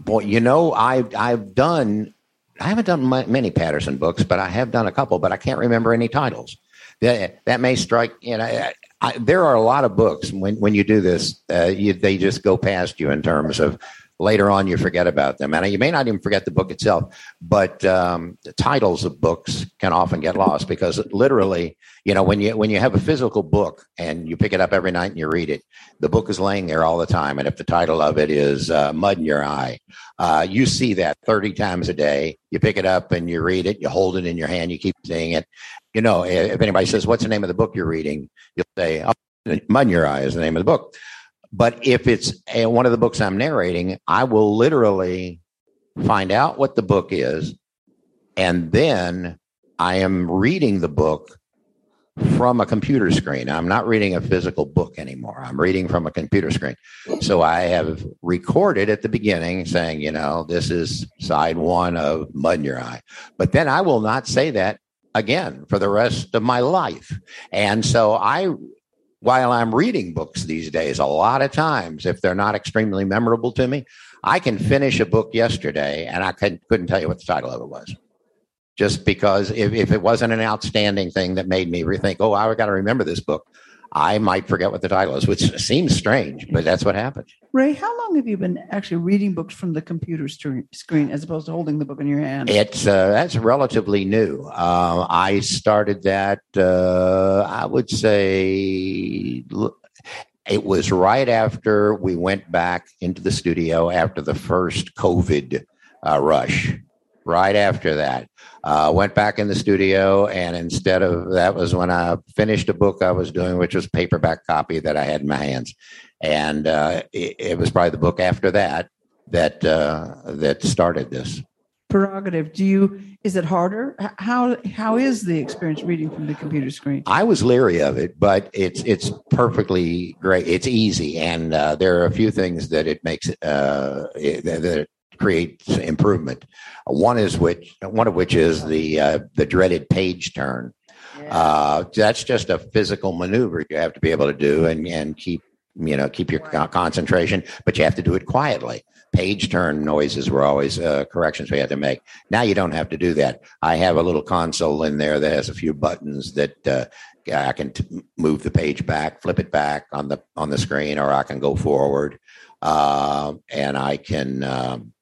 boy, you know, I've I've done. I haven't done my, many Patterson books, but I have done a couple. But I can't remember any titles. That that may strike. You know, I, I, there are a lot of books when when you do this, uh, you, they just go past you in terms of later on you forget about them, and you may not even forget the book itself. But um, the titles of books can often get lost because literally, you know, when you when you have a physical book and you pick it up every night and you read it, the book is laying there all the time. And if the title of it is uh, "Mud in Your Eye," uh, you see that thirty times a day. You pick it up and you read it. You hold it in your hand. You keep seeing it. You know, if anybody says, "What's the name of the book you're reading?" You'll say, oh, "Mud in Your Eye" is the name of the book. But if it's a, one of the books I'm narrating, I will literally find out what the book is, and then I am reading the book from a computer screen. I'm not reading a physical book anymore. I'm reading from a computer screen. So I have recorded at the beginning saying, you know, this is side one of Mud in Your Eye. But then I will not say that again for the rest of my life. And so I while I'm reading books these days, a lot of times, if they're not extremely memorable to me, I can finish a book yesterday and I couldn't, tell you what the title of it was. Just because if, if it wasn't an outstanding thing that made me rethink, oh, I got to remember this book, I might forget what the title is, which seems strange, but that's what happens. Ray, how long have you been actually reading books from the computer screen, screen as opposed to holding the book in your hand? It's uh, that's relatively new. Uh, I started that. Uh, I would say it was right after we went back into the studio after the first COVID uh, rush. Right after that, uh, went back in the studio, and instead of that was when I finished a book I was doing, which was paperback copy that I had in my hands, and uh, it, it was probably the book after that that uh, that started this. Prerogative. Do you? Is it harder? How how is the experience reading from the computer screen? I was leery of it, but it's it's perfectly great. It's easy, and uh, there are a few things that it makes uh, it, that it create improvement. One is which one of which is the uh, the dreaded page turn. Uh, that's just a physical maneuver you have to be able to do and and keep you know keep your concentration, but you have to do it quietly. Page turn noises were always uh, corrections we had to make. Now you don't have to do that. I have a little console in there that has a few buttons that uh, I can t- move the page back, flip it back on the on the screen, or I can go forward, uh, and I can um,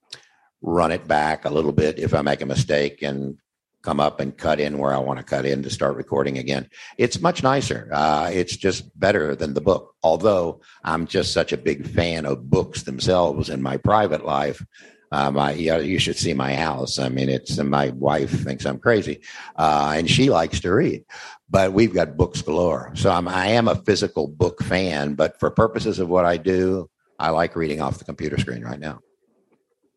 run it back a little bit if I make a mistake and come up and cut in where I want to cut in to start recording again. It's much nicer. Uh, it's just better than the book. Although I'm just such a big fan of books themselves in my private life. Um, I, you, know, you should see my house. I mean, it's my wife thinks I'm crazy, uh, and she likes to read, but we've got books galore. So I'm, I am a physical book fan, but for purposes of what I do, I like reading off the computer screen right now.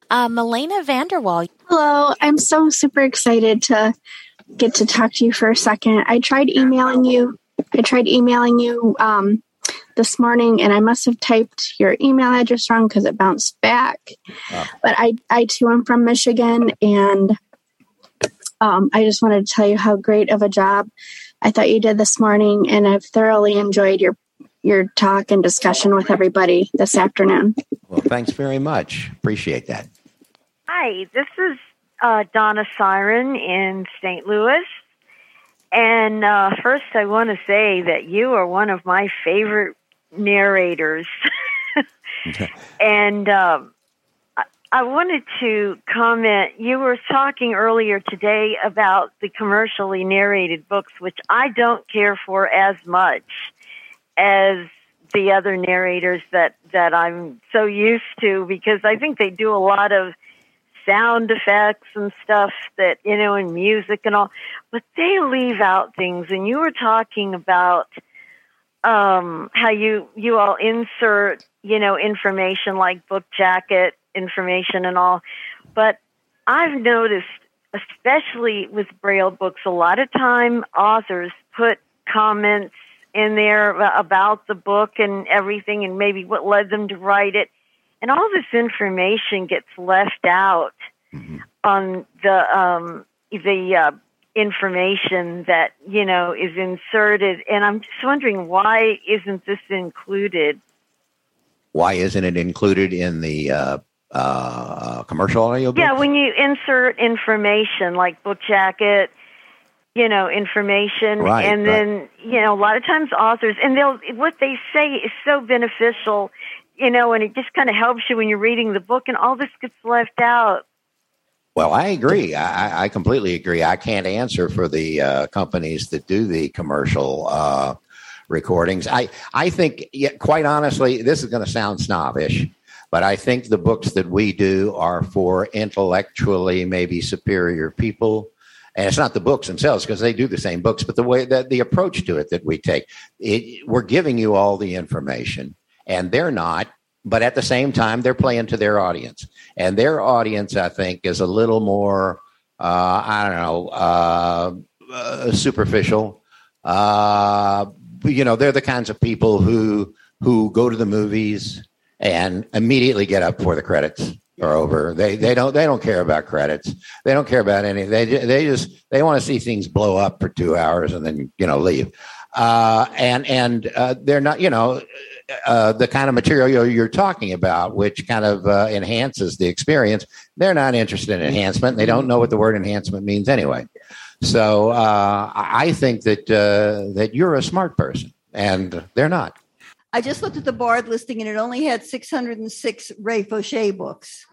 Uh, Melena Vanderwall. Hello, I'm so super excited to get to talk to you for a second. I tried emailing you. I tried emailing you um, this morning, and I must have typed your email address wrong because it bounced back. But I, I too am from Michigan, and um, I just wanted to tell you how great of a job I thought you did this morning, and I've thoroughly enjoyed your your talk and discussion with everybody this afternoon. Well, thanks very much. Appreciate that. Hi, this is uh, Donna Siren in St. Louis. And uh, first, I want to say that you are one of my favorite narrators. and um, I, I wanted to comment. You were talking earlier today about the commercially narrated books, which I don't care for as much as the other narrators that that I'm so used to because I think they do a lot of sound effects and stuff that you know and music and all but they leave out things and you were talking about um how you you all insert you know information like book jacket information and all but I've noticed especially with braille books a lot of time authors put comments in there about the book and everything and maybe what led them to write it. And all this information gets left out on the um, the uh, information that you know is inserted. And I'm just wondering why isn't this included? Why isn't it included in the uh, uh, commercial audio? Yeah, when you insert information like book jacket you know information Right, and right. then you know a lot of times authors and they'll what they say is so beneficial you know and it just kind of helps you when you're reading the book and all this gets left out Well, I agree. I, I completely agree. I can't answer for the uh, companies that do the commercial uh, recordings. I, I think, yeah, quite honestly, this is going to sound snobbish, but I think the books that we do are for intellectually maybe superior people. And it's not the books themselves because they do the same books, but the way that the approach to it that we take, it, we're giving you all the information, and they're not. But at the same time, they're playing to their audience, and their audience, I think, is a little more, uh, I don't know, uh, uh, superficial. Uh, you know, they're the kinds of people who who go to the movies and immediately get up before the credits are over. They they don't they don't care about credits. They don't care about any. They they just they want to see things blow up for two hours and then you know leave. Uh, and and uh, they're not you know uh, the kind of material you're, you're talking about, which kind of uh, enhances the experience. They're not interested in enhancement. They don't know what the word enhancement means anyway. So uh, I think that uh, that you're a smart person, and they're not. I just looked at the Bard listing and it only had 606 Ray Foushee books.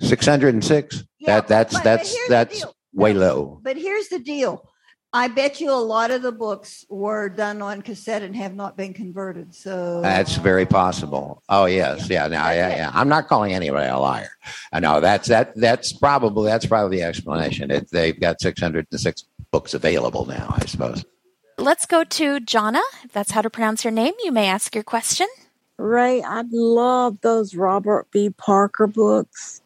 Six hundred and six. that that's but- but that's here's that's way low. But here's the deal. I bet you a lot of the books were done on cassette and have not been converted. So That's very possible. Oh yes, yeah. Now, yeah, yeah. I'm not calling anybody a liar. I know that's that. That's probably that's probably the explanation. It, they've got 606 books available now. I suppose. Let's go to Jonna. If that's how to pronounce your name, you may ask your question. Ray, I love those Robert B. Parker books.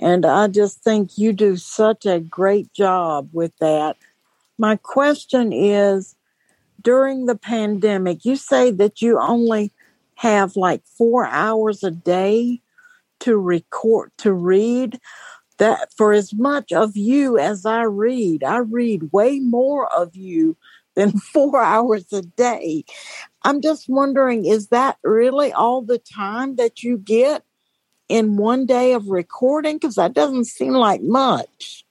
And I just think you do such a great job with that. My question is during the pandemic, you say that you only have like four hours a day to record, to read that for as much of you as I read, I read way more of you than four hours a day. I'm just wondering, is that really all the time that you get in one day of recording? Because that doesn't seem like much.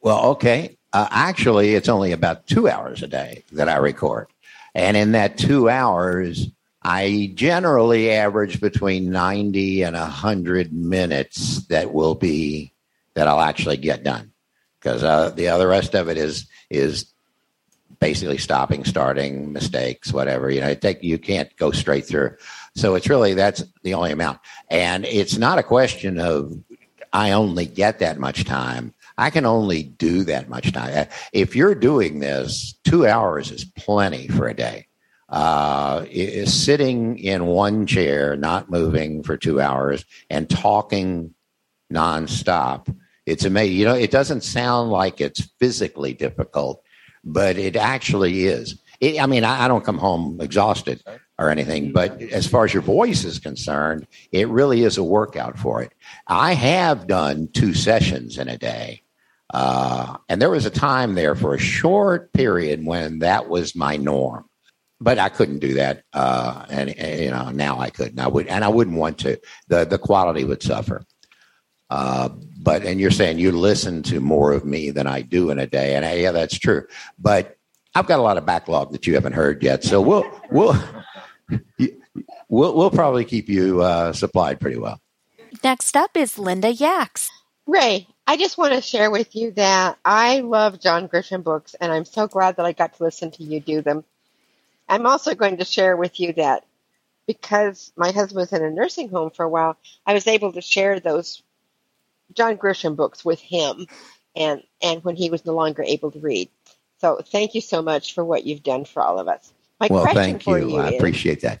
Well, okay. Uh, actually, it's only about two hours a day that I record. And in that two hours, I generally average between 90 and 100 minutes that will be that I'll actually get done. Because uh, the other rest of it is is basically stopping, starting, mistakes, whatever. You know, you can't go straight through. So it's really that's the only amount, and it's not a question of I only get that much time. I can only do that much time. If you're doing this, two hours is plenty for a day. Uh, is sitting in one chair, not moving for two hours, and talking nonstop. It's amazing. You know, it doesn't sound like it's physically difficult, but it actually is. It, I mean, I, I, don't come home exhausted or anything, but as far as your voice is concerned, it really is a workout for it. I have done two sessions in a day. Uh, and there was a time there for a short period when that was my norm, but I couldn't do that. Uh, and, and, you know, now I couldn't. I would, and I wouldn't want to. the The quality would suffer. Uh, but and you're saying you listen to more of me than I do in a day, and yeah, that's true. But I've got a lot of backlog that you haven't heard yet, so we'll we'll we'll, we'll probably keep you uh, supplied pretty well. Next up is Linda Yaks. Ray, I just want to share with you that I love John Grisham books, and I'm so glad that I got to listen to you do them. I'm also going to share with you that because my husband was in a nursing home for a while, I was able to share those John Grisham books with him, and and when he was no longer able to read. So thank you so much for what you've done for all of us. My well, question for you. you I is, appreciate that.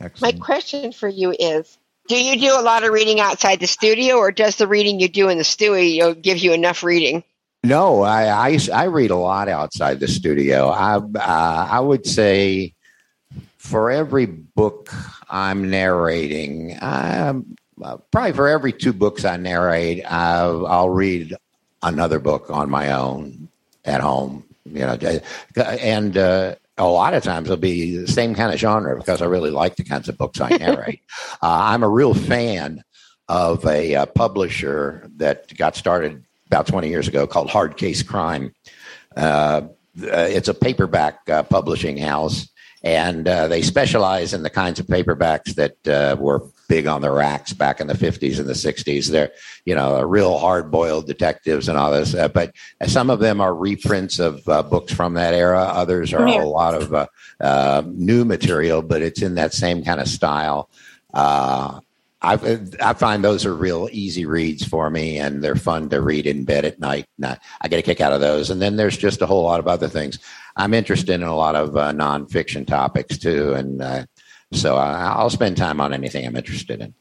Excellent. My question for you is: Do you do a lot of reading outside the studio, or does the reading you do in the studio give you enough reading? No, I, I, I read a lot outside the studio. I uh, I would say for every book I'm narrating, I'm uh, probably for every two books I narrate, I'll, I'll read another book on my own at home. You know, and uh, a lot of times it'll be the same kind of genre because I really like the kinds of books I narrate. uh, I'm a real fan of a, a, uh, publisher that got started about 20 years ago called Hard Case Crime. Uh, it's a paperback uh, publishing house, and uh, they specialize in the kinds of paperbacks that uh, were big on the racks back in the 50s and the 60s. They're, you know, real hard boiled detectives and all this. Uh, but some of them are reprints of uh, books from that era. Others are a lot of uh, uh, new material, but it's in that same kind of style. Uh, I, I find those are real easy reads for me, and they're fun to read in bed at night. I, I get a kick out of those. And then there's just a whole lot of other things. I'm interested in a lot of uh, nonfiction topics too, and uh, so I, will spend time on anything I'm interested in.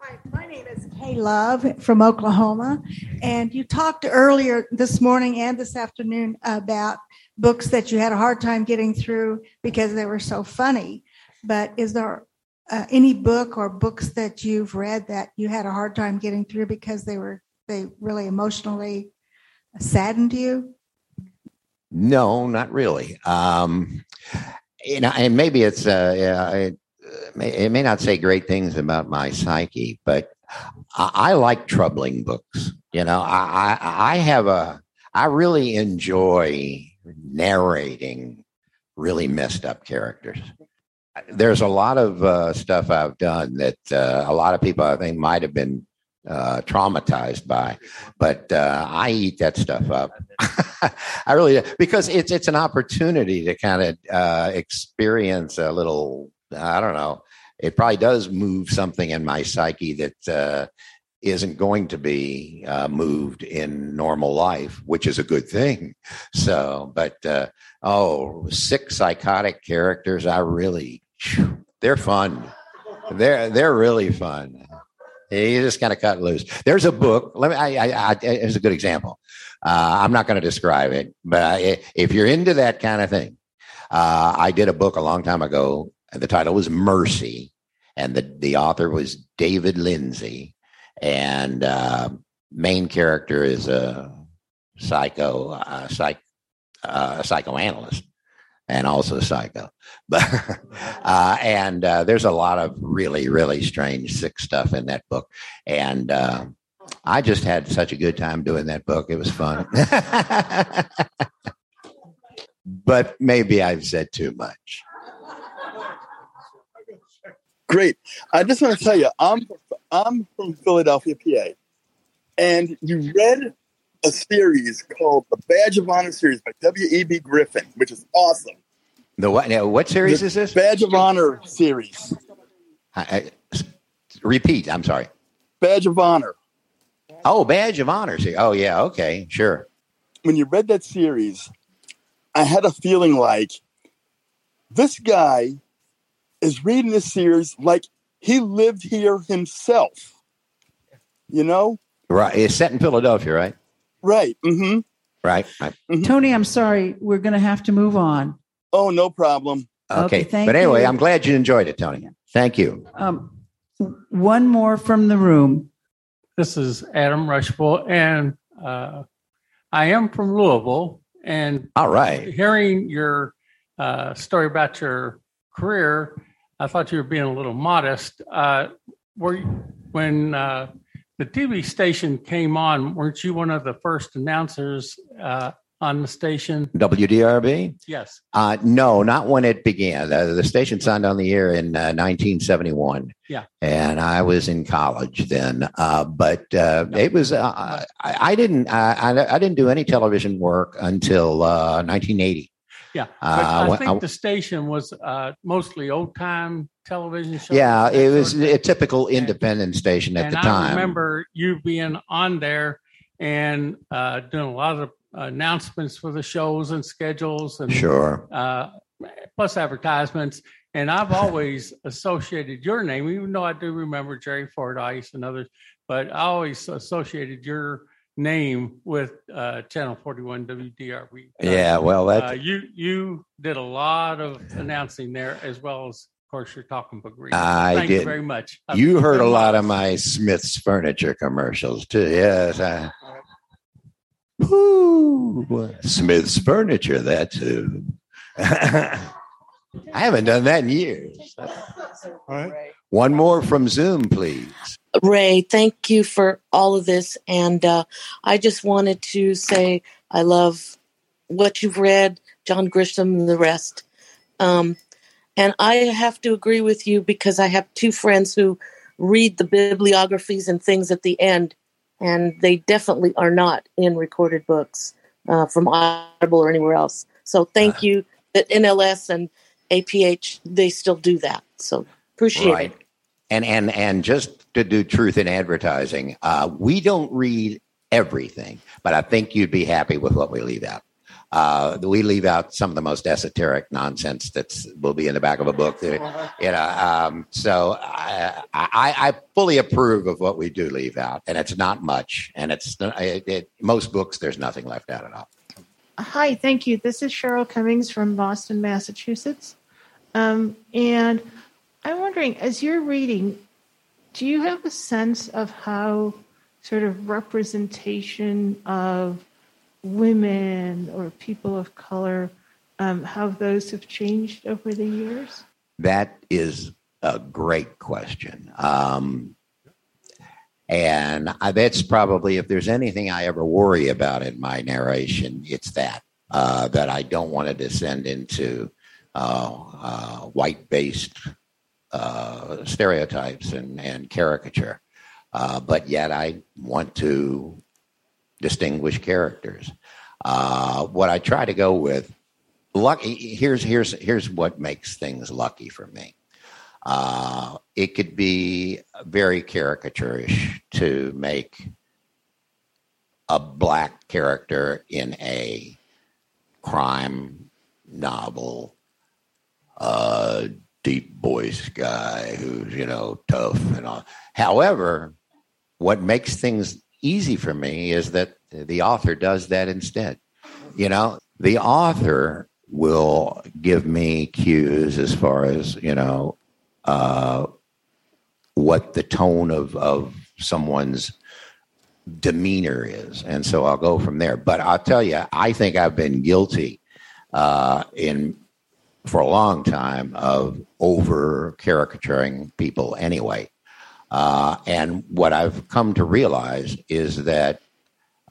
Hi, my name is Kay Love from Oklahoma, and you talked earlier this morning and this afternoon about books that you had a hard time getting through because they were so funny. But is there uh, any book or books that you've read that you had a hard time getting through because they were they really emotionally saddened you? No, not really. Um, you know, and maybe it's uh, yeah, it, it may not say great things about my psyche, but I, I like troubling books. You know, I, I I have a I really enjoy narrating really messed up characters. There's a lot of uh, stuff I've done that uh, a lot of people I think might have been uh, traumatized by, but uh, I eat that stuff up. I really because it's it's an opportunity to kind of uh, experience a little. I don't know. It probably does move something in my psyche that uh, isn't going to be uh, moved in normal life, which is a good thing. So, but uh, oh, sick psychotic characters, I really they're fun. They're they're really fun. You just kind of cut loose. There's a book. Let me. I, I, I a good example. Uh, I'm not going to describe it, but if you're into that kind of thing, uh, I did a book a long time ago. The title was Mercy, and the the author was David Lindsey. and uh, main character is a psycho psych, uh, psychoanalyst and also psycho. But uh, and uh, there's a lot of really really strange sick stuff in that book, and uh, I just had such a good time doing that book. It was fun. but maybe I've said too much. Great. I just want to tell you, I'm I'm from Philadelphia, PA, and you read a series called the Badge of Honor series by W. E. B. Griffin, which is awesome. The what? Now, what series The is this? Badge of Honor series. I, I, repeat. I'm sorry. Badge of Honor. Oh, badge of honor. Oh yeah, okay, sure. When you read that series, I had a feeling like this guy is reading this series like he lived here himself. You know? Right. It's set in Philadelphia, right? Right. Mm-hmm. Right. right. Tony, I'm sorry. We're going to have to move on. Oh, no problem. Okay. Okay, thank but anyway, you. I'm glad you enjoyed it, Tony. Thank you. Um, one more from the room. This is Adam Rushville, and uh, I am from Louisville. And all right, hearing your uh, story about your career, I thought you were being a little modest. Uh, were you, when uh, the TV station came on? Weren't you one of the first announcers uh, on the station? WDRB? Yes. Uh, no, not when it began. Uh, the station signed on the air in uh, 1971. Yeah. and I was in college then. Uh, but uh, it was uh, I, I didn't I, I, I didn't do any television work until uh, 1980. Yeah, Uh, I think I- the station was uh, mostly old time television shows. Yeah, it was a typical independent station at and the I time. I remember you being on there and uh, doing a lot of announcements for the shows and schedules and Sure. uh, plus advertisements. And I've always associated your name, even though I do remember Jerry Fordyce and others, but I always associated your name with uh, Channel 41 WDRB. Yeah, well, that- uh, you you did a lot of announcing there, as well as, course, your talking book reading. I Thank did. you very much. Uh, You heard a lot of my Smith's furniture commercials too. Yes. I, Woo, Smith's furniture. that too. I haven't done that in years. All right. One more from Zoom, please. Ray, thank you for all of this. And uh, I just wanted to say I love what you've read, John Grisham and the rest. Um, and I have to agree with you because I have two friends who read the bibliographies and things at the end, and they definitely are not in recorded books uh, from Audible or anywhere else. So thank you that NLS and APH, they still do that. So appreciate right. it. And and and just to do truth in advertising, uh, we don't read everything, but I think you'd be happy with what we leave out. Uh, we leave out some of the most esoteric nonsense that's will be in the back of a book. That, you know, um, so I, I, I fully approve of what we do leave out, and it's not much. And it's it, it, most books. There's nothing left out at all. Hi, thank you. This is Cheryl Cummings from Boston, Massachusetts. Um, and I'm wondering, as you're reading, do you have a sense of how sort of representation of women or people of color, um, how those have changed over the years? That is a great question. Um, and I, that's probably, if there's anything I ever worry about in my narration, it's that, uh, that I don't want to descend into uh, uh, white based uh, stereotypes and, and caricature. Uh, but yet I want to distinguish characters. Uh, what I try to go with, lucky here's here's here's what makes things lucky for me. Uh, it could be very caricaturish to make a black character in a crime novel, a deep voice guy who's you know tough and all. However, what makes things easy for me is that the author does that instead. You know, the author will give me cues as far as you know uh, what the tone of, of someone's demeanor is. And so I'll go from there. But I'll tell you, I think I've been guilty uh, in for a long time of over caricaturing people anyway. Uh, and what I've come to realize is that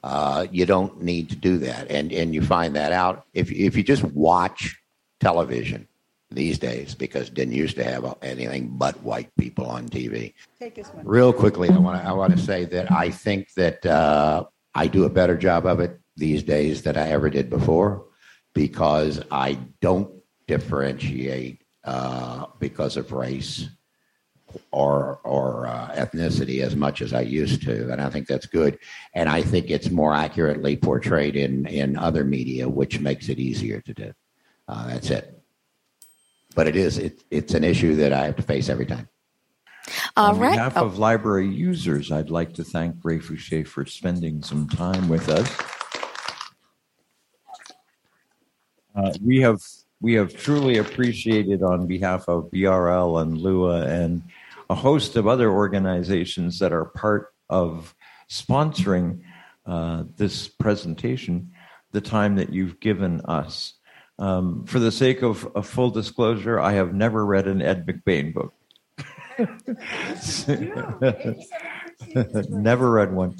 uh, you don't need to do that, and and you find that out if if you just watch television these days because didn't used to have anything but white people on TV. Take this one. Real quickly, I want to I want to say that I think that uh, I do a better job of it these days than I ever did before because I don't differentiate uh, because of race or or uh, ethnicity as much as I used to, and I think that's good. And I think it's more accurately portrayed in in other media, which makes it easier to do. Uh, that's it. But it is it, it's an issue that I have to face every time. All On right. behalf Oh, of library users, I'd like to thank Ray Foushee for spending some time with us. Uh, we have we have truly appreciated on behalf of BRL and Lua and a host of other organizations that are part of sponsoring uh, this presentation, the time that you've given us. Um, for the sake of, of full disclosure, I have never read an Ed McBain book. never read one.